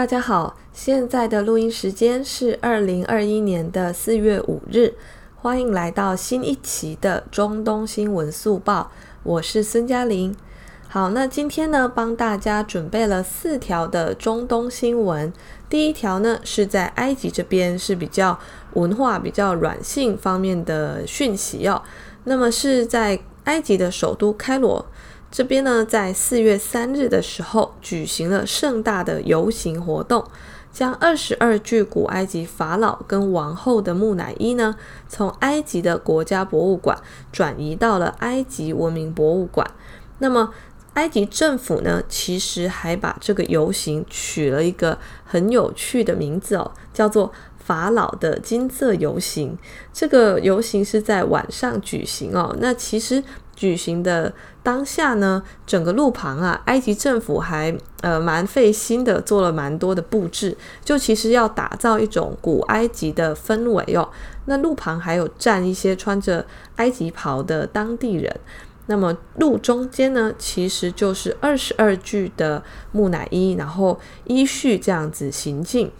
大家好，现在的录音时间是二零二一年的四月五日，欢迎来到新一期的中东新闻速报，我是孙嘉玲。好，那今天呢，帮大家准备了四条的中东新闻。第一条呢，是在埃及这边是比较文化、比较软性方面的讯息哦。那么是在埃及的首都开罗。这边呢，在四月三日的时候举行了盛大的游行活动，将二十二具古埃及法老跟王后的木乃伊呢，从埃及的国家博物馆转移到了埃及文明博物馆。那么，埃及政府呢，其实还把这个游行取了一个很有趣的名字哦，叫做“法老的金色游行”。这个游行是在晚上举行哦。那其实。举行的当下呢，整个路旁啊，埃及政府还呃蛮费心的做了蛮多的布置，就其实要打造一种古埃及的氛围哦。那路旁还有站一些穿着埃及袍的当地人，那么路中间呢，其实就是二十二具的木乃伊，然后依序这样子行进。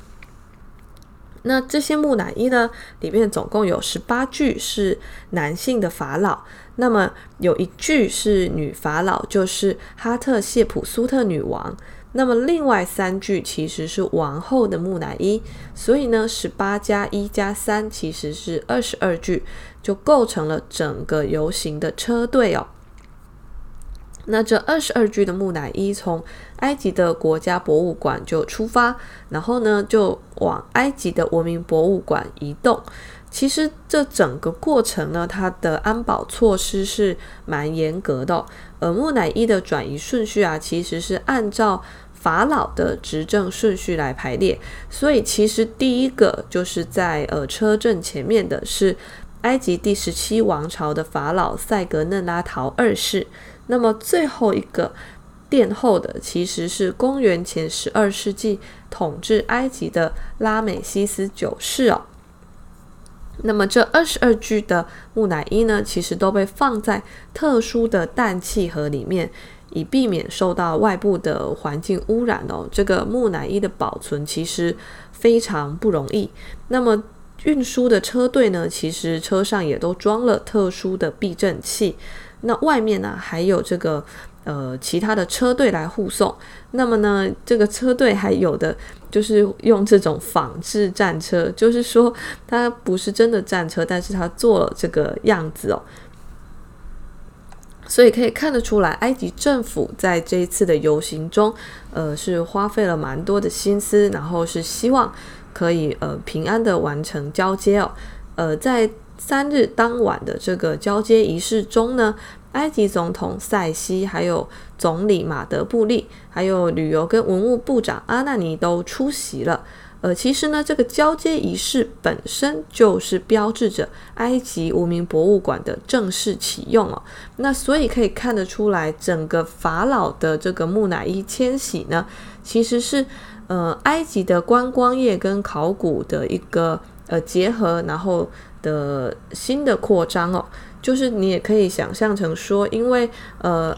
那这些木乃伊呢，里面总共有十八具是男性的法老，那么有一句是女法老，就是哈特谢普苏特女王。那么另外三句其实是王后的木乃伊，所以呢，十八加一加三其实是二十二句，就构成了整个游行的车队哦。那这二十二具的木乃伊从埃及的国家博物馆就出发，然后呢就往埃及的文明博物馆移动。其实这整个过程呢，它的安保措施是蛮严格的哦。而木乃伊的转移顺序啊，其实是按照法老的执政顺序来排列。所以其实第一个就是在呃车阵前面的是埃及第十七王朝的法老赛格嫩拉陶二世。那么最后一个殿后的其实是公元前十二世纪统治埃及的拉美西斯九世哦。那么这二十二具的木乃伊呢，其实都被放在特殊的氮气盒里面，以避免受到外部的环境污染哦。这个木乃伊的保存其实非常不容易。那么运输的车队呢，其实车上也都装了特殊的避震器。那外面呢，还有这个呃其他的车队来护送。那么呢，这个车队还有的就是用这种仿制战车，就是说它不是真的战车，但是它做了这个样子哦。所以可以看得出来，埃及政府在这一次的游行中，呃，是花费了蛮多的心思，然后是希望可以呃平安的完成交接哦。呃，在三日当晚的这个交接仪式中呢，埃及总统塞西，还有总理马德布利，还有旅游跟文物部长阿纳尼都出席了。呃，其实呢，这个交接仪式本身就是标志着埃及无名博物馆的正式启用哦。那所以可以看得出来，整个法老的这个木乃伊迁徙呢，其实是呃埃及的观光业跟考古的一个呃结合，然后。的新的扩张哦，就是你也可以想象成说，因为呃，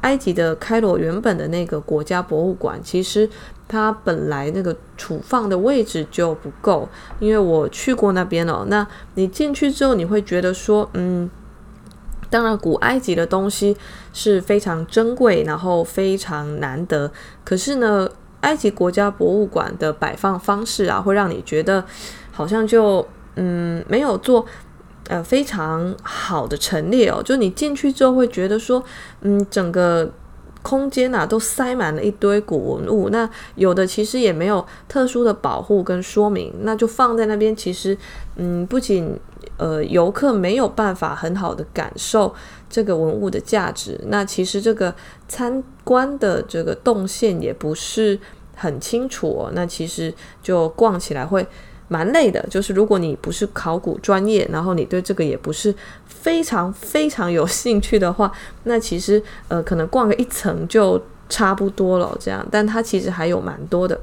埃及的开罗原本的那个国家博物馆，其实它本来那个储放的位置就不够，因为我去过那边哦，那你进去之后，你会觉得说，嗯，当然古埃及的东西是非常珍贵，然后非常难得，可是呢，埃及国家博物馆的摆放方式啊，会让你觉得好像就。嗯，没有做呃非常好的陈列哦，就你进去之后会觉得说，嗯，整个空间啊都塞满了一堆古文物，那有的其实也没有特殊的保护跟说明，那就放在那边，其实嗯，不仅呃游客没有办法很好的感受这个文物的价值，那其实这个参观的这个动线也不是很清楚哦，那其实就逛起来会。蛮累的，就是如果你不是考古专业，然后你对这个也不是非常非常有 兴趣的话，那其实呃可能逛个一层就差不多了这样。但它其实还有蛮多的。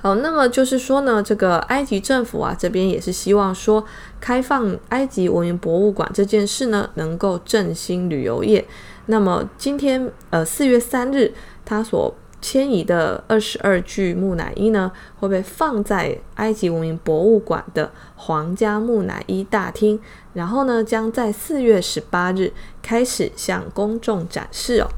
好，那么就是说呢，这个埃及政府啊这边也是希望说，开放埃及文明博物馆这件事呢，能够振兴旅游业。那么今天呃四月三日，他所迁移的二十二具木乃伊呢，会被放在埃及文明博物馆的皇家木乃伊大厅，然后呢，将在四月十八日开始向公众展示哦。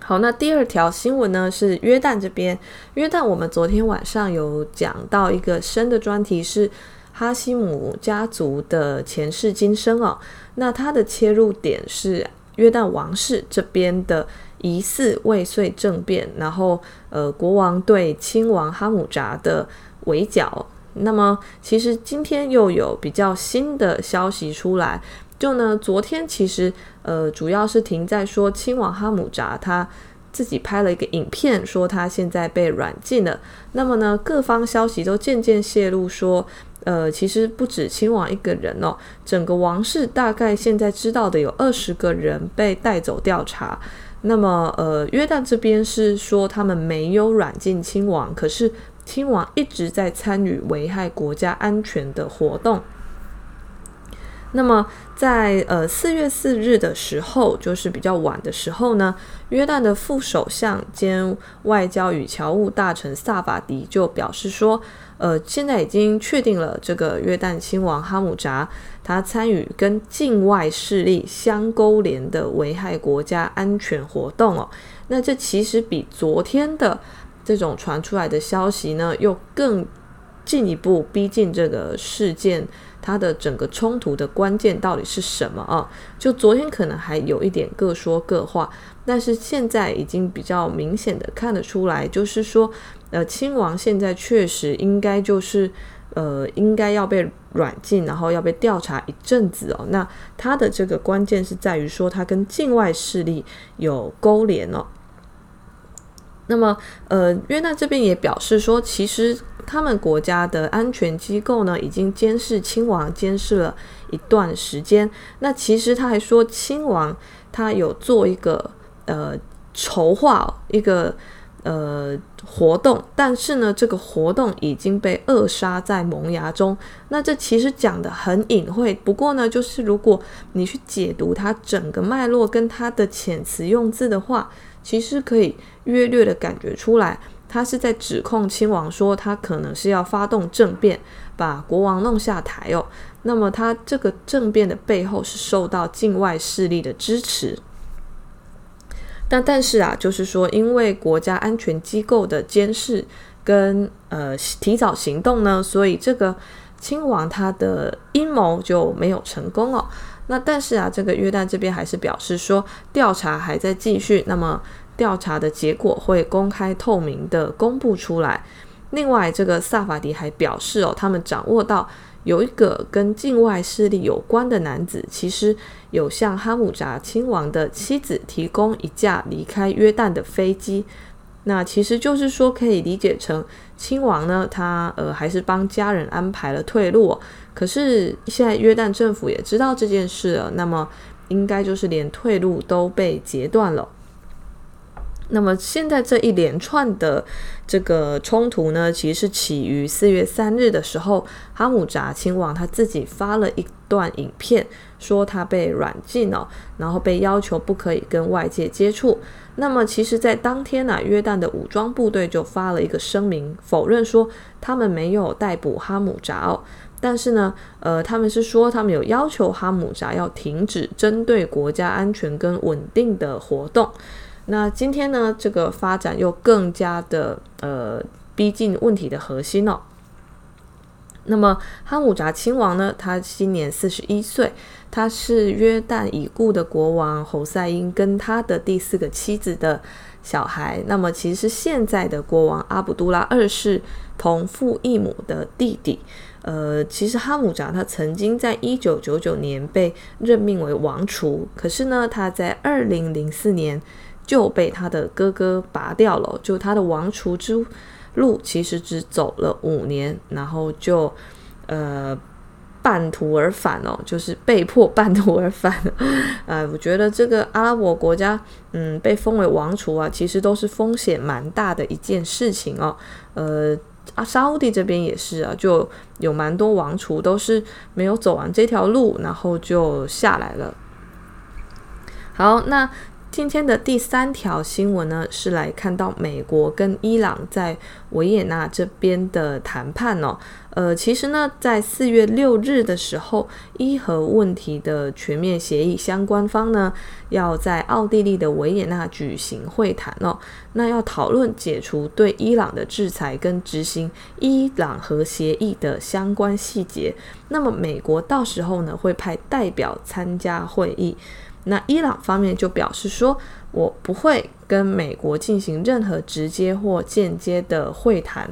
好，那第二条新闻呢是约旦这边，约旦我们昨天晚上有讲到一个深的专题是哈希姆家族的前世今生哦，那它的切入点是约旦王室这边的。疑似未遂政变，然后呃，国王对亲王哈姆扎的围剿。那么，其实今天又有比较新的消息出来，就呢，昨天其实呃，主要是停在说亲王哈姆扎他自己拍了一个影片，说他现在被软禁了。那么呢，各方消息都渐渐泄露说，呃，其实不止亲王一个人哦，整个王室大概现在知道的有二十个人被带走调查。那么，呃，约旦这边是说他们没有软禁亲王，可是亲王一直在参与危害国家安全的活动。那么，在呃四月四日的时候，就是比较晚的时候呢，约旦的副首相兼外交与侨务大臣萨法迪就表示说，呃，现在已经确定了这个约旦亲王哈姆扎。他参与跟境外势力相勾连的危害国家安全活动哦，那这其实比昨天的这种传出来的消息呢，又更进一步逼近这个事件，它的整个冲突的关键到底是什么啊？就昨天可能还有一点各说各话，但是现在已经比较明显的看得出来，就是说，呃，亲王现在确实应该就是。呃，应该要被软禁，然后要被调查一阵子哦。那他的这个关键是在于说，他跟境外势力有勾连哦。那么，呃，约旦这边也表示说，其实他们国家的安全机构呢，已经监视亲王监视了一段时间。那其实他还说，亲王他有做一个呃筹划，一个。呃，活动，但是呢，这个活动已经被扼杀在萌芽中。那这其实讲得很隐晦，不过呢，就是如果你去解读它整个脉络跟它的遣词用字的话，其实可以约略的感觉出来，他是在指控亲王说他可能是要发动政变，把国王弄下台哦。那么他这个政变的背后是受到境外势力的支持。但但是啊，就是说，因为国家安全机构的监视跟呃提早行动呢，所以这个亲王他的阴谋就没有成功哦。那但是啊，这个约旦这边还是表示说，调查还在继续，那么调查的结果会公开透明的公布出来。另外，这个萨法迪还表示哦，他们掌握到。有一个跟境外势力有关的男子，其实有向哈姆扎亲王的妻子提供一架离开约旦的飞机。那其实就是说，可以理解成亲王呢，他呃还是帮家人安排了退路。可是现在约旦政府也知道这件事了，那么应该就是连退路都被截断了。那么现在这一连串的这个冲突呢，其实是起于四月三日的时候，哈姆扎亲王他自己发了一段影片，说他被软禁了，然后被要求不可以跟外界接触。那么其实，在当天呢、约旦的武装部队就发了一个声明，否认说他们没有逮捕哈姆扎哦，但是呢，呃，他们是说他们有要求哈姆扎要停止针对国家安全跟稳定的活动。那今天呢，这个发展又更加的呃逼近问题的核心哦。那么哈姆扎亲王呢，他今年四十一岁，他是约旦已故的国王侯赛因跟他的第四个妻子的小孩。那么其实现在的国王阿卜杜拉二世同父异母的弟弟。呃，其实哈姆扎他曾经在一九九九年被任命为王储，可是呢，他在二零零四年。就被他的哥哥拔掉了，就他的王储之路其实只走了五年，然后就呃半途而返哦，就是被迫半途而返。呃，我觉得这个阿拉伯国家，嗯，被封为王储啊，其实都是风险蛮大的一件事情哦。呃，阿沙乌地这边也是啊，就有蛮多王储都是没有走完这条路，然后就下来了。好，那。今天的第三条新闻呢，是来看到美国跟伊朗在维也纳这边的谈判哦。呃，其实呢，在四月六日的时候，伊核问题的全面协议相关方呢，要在奥地利的维也纳举行会谈哦。那要讨论解除对伊朗的制裁跟执行伊朗核协议的相关细节。那么美国到时候呢，会派代表参加会议。那伊朗方面就表示说，我不会跟美国进行任何直接或间接的会谈。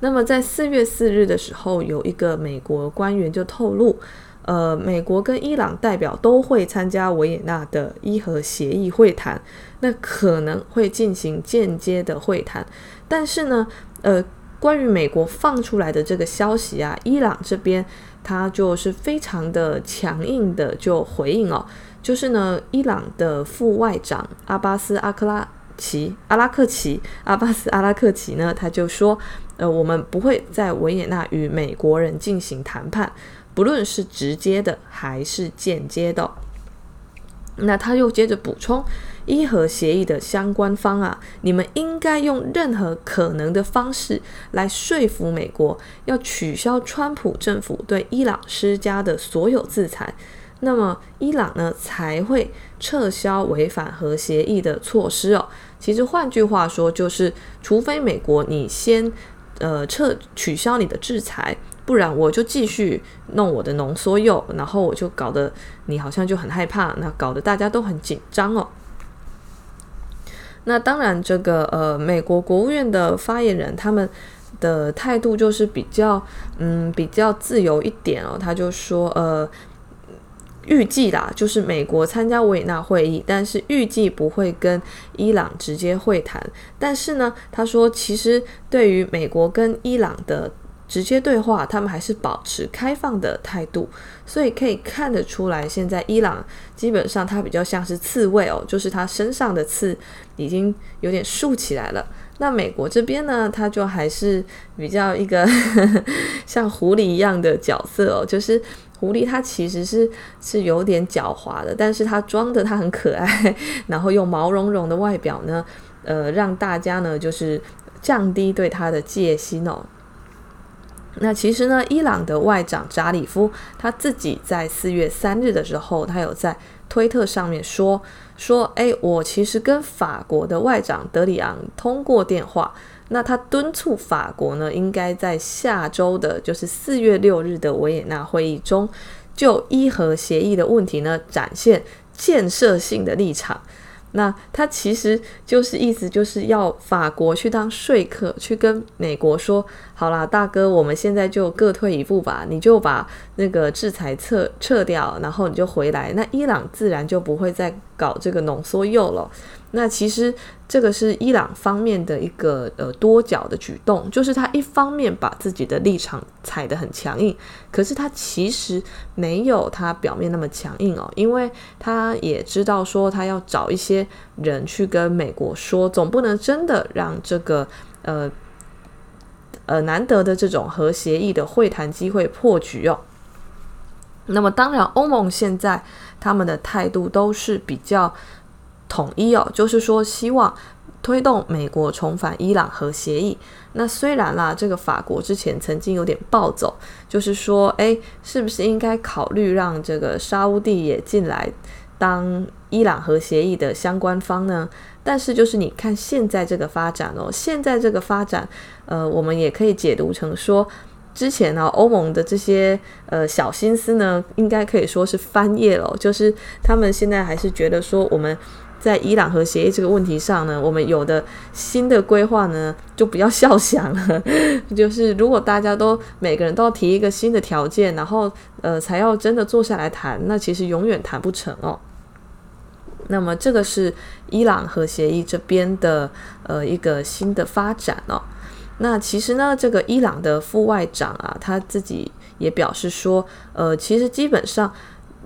那么在四月四日的时候，有一个美国官员就透露，呃，美国跟伊朗代表都会参加维也纳的伊核协议会谈，那可能会进行间接的会谈。但是呢，呃，关于美国放出来的这个消息啊，伊朗这边他就是非常的强硬的就回应哦，就是呢，伊朗的副外长阿巴斯阿克拉奇阿拉克奇阿巴斯阿拉克奇呢，他就说。呃，我们不会在维也纳与美国人进行谈判，不论是直接的还是间接的。那他又接着补充，伊核协议的相关方啊，你们应该用任何可能的方式来说服美国，要取消川普政府对伊朗施加的所有制裁，那么伊朗呢才会撤销违反核协议的措施哦。其实换句话说，就是除非美国你先。呃，撤取消你的制裁，不然我就继续弄我的浓缩铀，然后我就搞得你好像就很害怕，那搞得大家都很紧张哦。那当然，这个呃，美国国务院的发言人他们的态度就是比较嗯比较自由一点哦，他就说呃。预计啦，就是美国参加维也纳会议，但是预计不会跟伊朗直接会谈。但是呢，他说其实对于美国跟伊朗的直接对话，他们还是保持开放的态度。所以可以看得出来，现在伊朗基本上它比较像是刺猬哦，就是它身上的刺已经有点竖起来了。那美国这边呢，它就还是比较一个 像狐狸一样的角色哦，就是。狐狸它其实是是有点狡猾的，但是它装的它很可爱，然后用毛茸茸的外表呢，呃，让大家呢就是降低对它的戒心哦。那其实呢，伊朗的外长扎里夫他自己在四月三日的时候，他有在推特上面说说，诶，我其实跟法国的外长德里昂通过电话。那他敦促法国呢，应该在下周的，就是四月六日的维也纳会议中，就伊核协议的问题呢，展现建设性的立场。那他其实就是意思就是要法国去当说客，去跟美国说，好啦，大哥，我们现在就各退一步吧，你就把那个制裁撤撤掉，然后你就回来，那伊朗自然就不会再搞这个浓缩铀了。那其实这个是伊朗方面的一个呃多角的举动，就是他一方面把自己的立场踩得很强硬，可是他其实没有他表面那么强硬哦，因为他也知道说他要找一些人去跟美国说，总不能真的让这个呃呃难得的这种核协议的会谈机会破局哦。那么当然，欧盟现在他们的态度都是比较。统一哦，就是说希望推动美国重返伊朗核协议。那虽然啦，这个法国之前曾经有点暴走，就是说，诶，是不是应该考虑让这个沙乌地也进来当伊朗核协议的相关方呢？但是就是你看现在这个发展哦，现在这个发展，呃，我们也可以解读成说，之前呢，欧盟的这些呃小心思呢，应该可以说是翻页了，就是他们现在还是觉得说我们。在伊朗核协议这个问题上呢，我们有的新的规划呢，就不要笑想了。就是如果大家都每个人都要提一个新的条件，然后呃才要真的坐下来谈，那其实永远谈不成哦。那么这个是伊朗核协议这边的呃一个新的发展哦。那其实呢，这个伊朗的副外长啊，他自己也表示说，呃，其实基本上。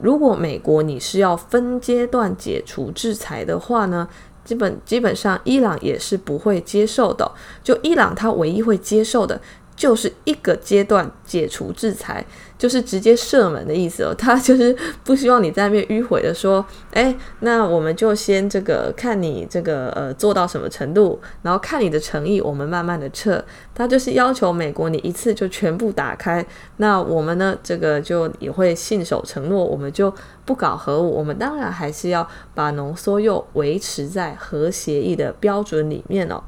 如果美国你是要分阶段解除制裁的话呢，基本基本上伊朗也是不会接受的。就伊朗他唯一会接受的，就是一个阶段解除制裁，就是直接射门的意思哦。他就是不希望你在那边迂回的说，哎，那我们就先这个看你这个呃做到什么程度，然后看你的诚意，我们慢慢的撤。他就是要求美国你一次就全部打开，那我们呢这个就也会信守承诺，我们就不搞核武，我们当然还是要把浓缩铀维持在核协议的标准里面哦。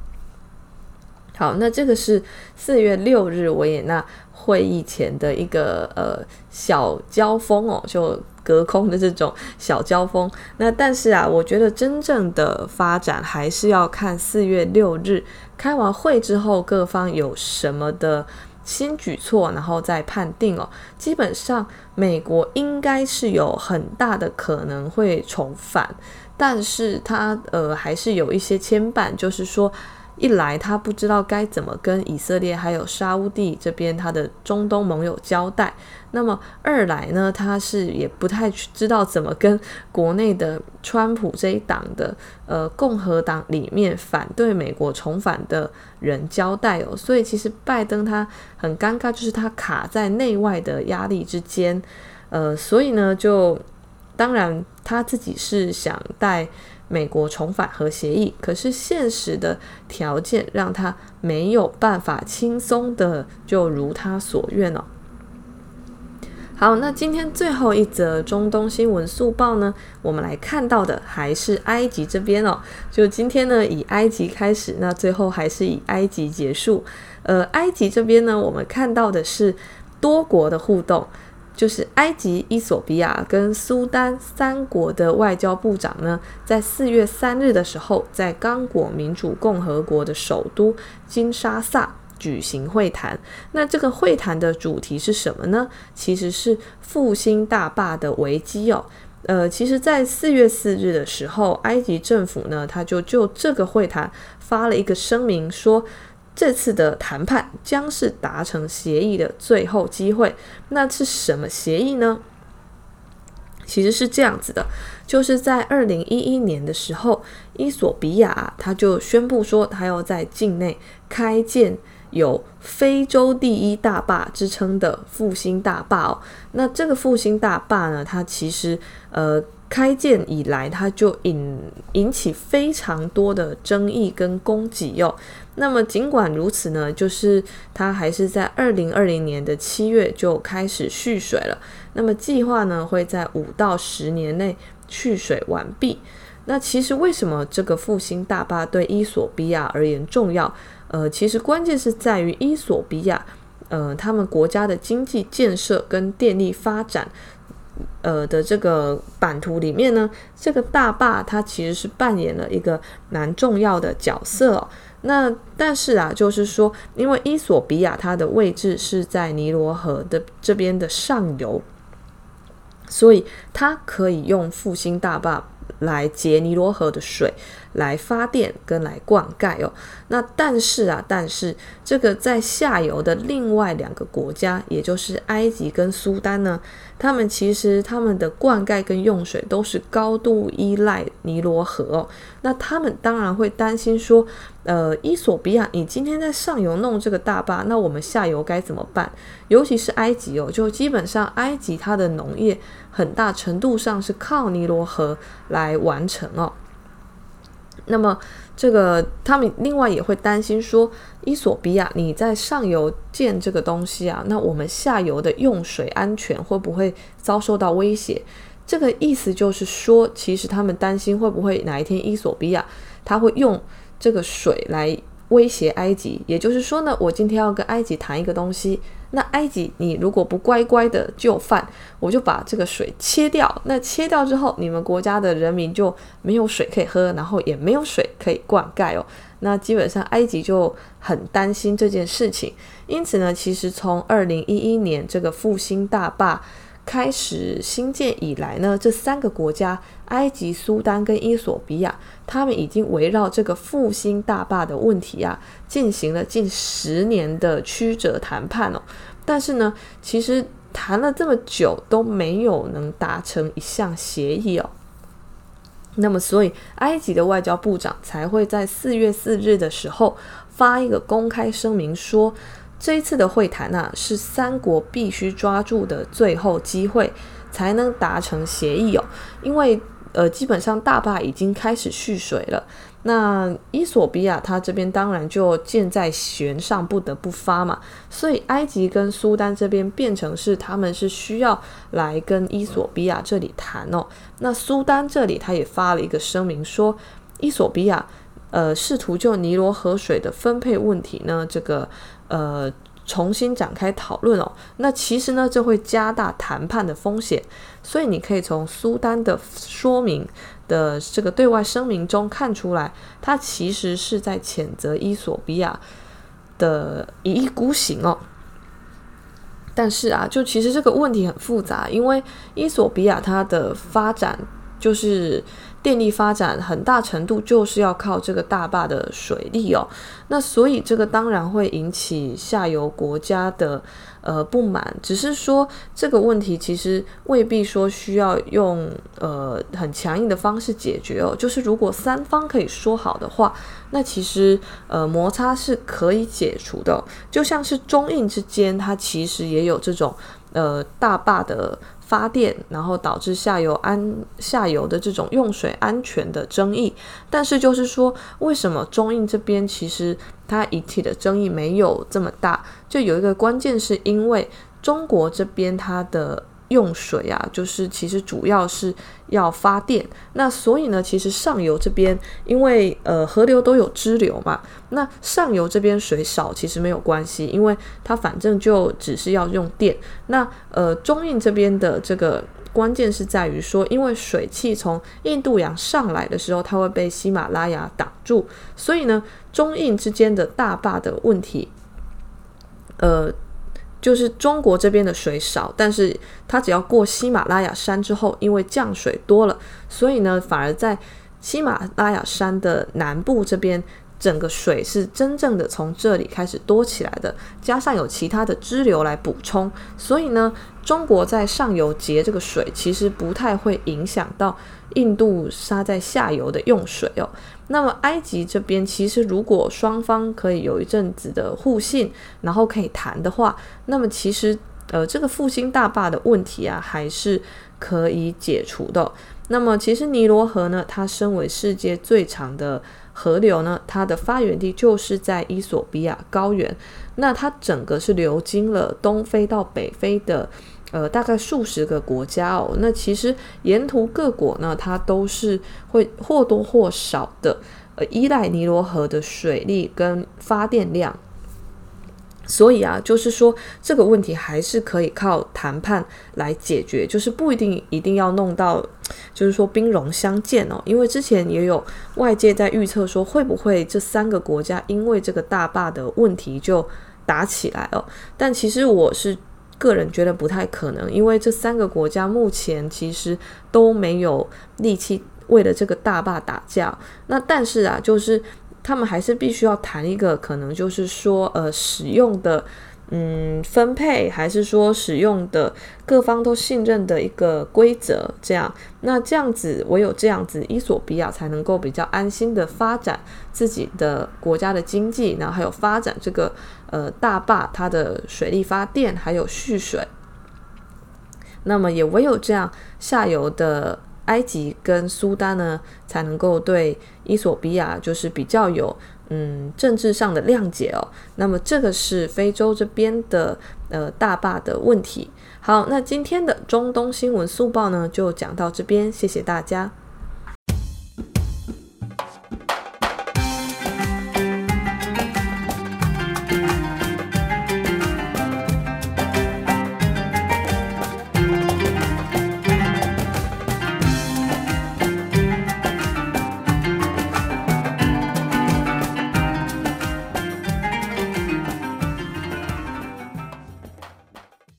好，那这个是四月六日维也纳会议前的一个呃小交锋哦，就隔空的这种小交锋。那但是啊，我觉得真正的发展还是要看四月六日开完会之后，各方有什么的新举措，然后再判定哦。基本上，美国应该是有很大的可能会重返，但是它呃还是有一些牵绊，就是说。一来，他不知道该怎么跟以色列还有沙乌地这边他的中东盟友交代；那么二来呢，他是也不太知道怎么跟国内的川普这一党的呃共和党里面反对美国重返的人交代哦。所以其实拜登他很尴尬，就是他卡在内外的压力之间。呃，所以呢，就当然他自己是想带。美国重返核协议，可是现实的条件让他没有办法轻松的就如他所愿哦。好，那今天最后一则中东新闻速报呢，我们来看到的还是埃及这边哦。就今天呢，以埃及开始，那最后还是以埃及结束。呃，埃及这边呢，我们看到的是多国的互动。就是埃及、伊索比亚跟苏丹三国的外交部长呢，在四月三日的时候，在刚果民主共和国的首都金沙萨举行会谈。那这个会谈的主题是什么呢？其实是复兴大坝的危机哦。呃，其实，在四月四日的时候，埃及政府呢，他就就这个会谈发了一个声明说。这次的谈判将是达成协议的最后机会。那是什么协议呢？其实是这样子的，就是在二零一一年的时候，伊索比亚他就宣布说，他要在境内开建有“非洲第一大坝”之称的复兴大坝哦。那这个复兴大坝呢，它其实呃。开建以来，它就引引起非常多的争议跟攻击哟。那么尽管如此呢，就是它还是在二零二零年的七月就开始蓄水了。那么计划呢，会在五到十年内蓄水完毕。那其实为什么这个复兴大坝对伊索比亚而言重要？呃，其实关键是在于伊索比亚，呃，他们国家的经济建设跟电力发展。呃的这个版图里面呢，这个大坝它其实是扮演了一个蛮重要的角色哦。那但是啊，就是说，因为伊索比亚它的位置是在尼罗河的这边的上游，所以它可以用复兴大坝。来截尼罗河的水来发电跟来灌溉哦。那但是啊，但是这个在下游的另外两个国家，也就是埃及跟苏丹呢，他们其实他们的灌溉跟用水都是高度依赖尼罗河哦。那他们当然会担心说，呃，伊索比亚，你今天在上游弄这个大坝，那我们下游该怎么办？尤其是埃及哦，就基本上埃及它的农业。很大程度上是靠尼罗河来完成哦。那么，这个他们另外也会担心说，伊索比亚你在上游建这个东西啊，那我们下游的用水安全会不会遭受到威胁？这个意思就是说，其实他们担心会不会哪一天伊索比亚他会用这个水来威胁埃及。也就是说呢，我今天要跟埃及谈一个东西。那埃及，你如果不乖乖的就范，我就把这个水切掉。那切掉之后，你们国家的人民就没有水可以喝，然后也没有水可以灌溉哦。那基本上埃及就很担心这件事情。因此呢，其实从二零一一年这个复兴大坝开始兴建以来呢，这三个国家埃及、苏丹跟伊索比亚，他们已经围绕这个复兴大坝的问题啊，进行了近十年的曲折谈判哦。但是呢，其实谈了这么久都没有能达成一项协议哦。那么，所以埃及的外交部长才会在四月四日的时候发一个公开声明说。这一次的会谈啊，是三国必须抓住的最后机会，才能达成协议哦。因为呃，基本上大坝已经开始蓄水了，那伊索比亚他这边当然就箭在弦上，不得不发嘛。所以埃及跟苏丹这边变成是他们是需要来跟伊索比亚这里谈哦。那苏丹这里他也发了一个声明说，伊索比亚呃试图就尼罗河水的分配问题呢，这个。呃，重新展开讨论哦。那其实呢，这会加大谈判的风险。所以你可以从苏丹的说明的这个对外声明中看出来，他其实是在谴责伊索比亚的一意孤行哦。但是啊，就其实这个问题很复杂，因为伊索比亚它的发展就是。电力发展很大程度就是要靠这个大坝的水力哦，那所以这个当然会引起下游国家的呃不满。只是说这个问题其实未必说需要用呃很强硬的方式解决哦，就是如果三方可以说好的话，那其实呃摩擦是可以解除的。就像是中印之间，它其实也有这种呃大坝的。发电，然后导致下游安下游的这种用水安全的争议，但是就是说，为什么中印这边其实它引起的争议没有这么大？就有一个关键，是因为中国这边它的。用水啊，就是其实主要是要发电。那所以呢，其实上游这边因为呃河流都有支流嘛，那上游这边水少其实没有关系，因为它反正就只是要用电。那呃中印这边的这个关键是在于说，因为水汽从印度洋上来的时候，它会被喜马拉雅挡住，所以呢，中印之间的大坝的问题，呃。就是中国这边的水少，但是它只要过喜马拉雅山之后，因为降水多了，所以呢，反而在喜马拉雅山的南部这边，整个水是真正的从这里开始多起来的，加上有其他的支流来补充，所以呢，中国在上游截这个水，其实不太会影响到印度沙在下游的用水哦。那么埃及这边其实，如果双方可以有一阵子的互信，然后可以谈的话，那么其实呃这个复兴大坝的问题啊，还是可以解除的。那么其实尼罗河呢，它身为世界最长的河流呢，它的发源地就是在伊索比亚高原，那它整个是流经了东非到北非的。呃，大概数十个国家哦，那其实沿途各国呢，它都是会或多或少的呃依赖尼罗河的水力跟发电量，所以啊，就是说这个问题还是可以靠谈判来解决，就是不一定一定要弄到，就是说兵戎相见哦，因为之前也有外界在预测说，会不会这三个国家因为这个大坝的问题就打起来哦，但其实我是。个人觉得不太可能，因为这三个国家目前其实都没有力气为了这个大坝打架。那但是啊，就是他们还是必须要谈一个可能，就是说呃使用的。嗯，分配还是说使用的各方都信任的一个规则，这样，那这样子，唯有这样子，伊索比亚才能够比较安心的发展自己的国家的经济，然后还有发展这个呃大坝它的水力发电，还有蓄水。那么也唯有这样，下游的埃及跟苏丹呢，才能够对伊索比亚就是比较有。嗯，政治上的谅解哦。那么这个是非洲这边的呃大坝的问题。好，那今天的中东新闻速报呢，就讲到这边，谢谢大家。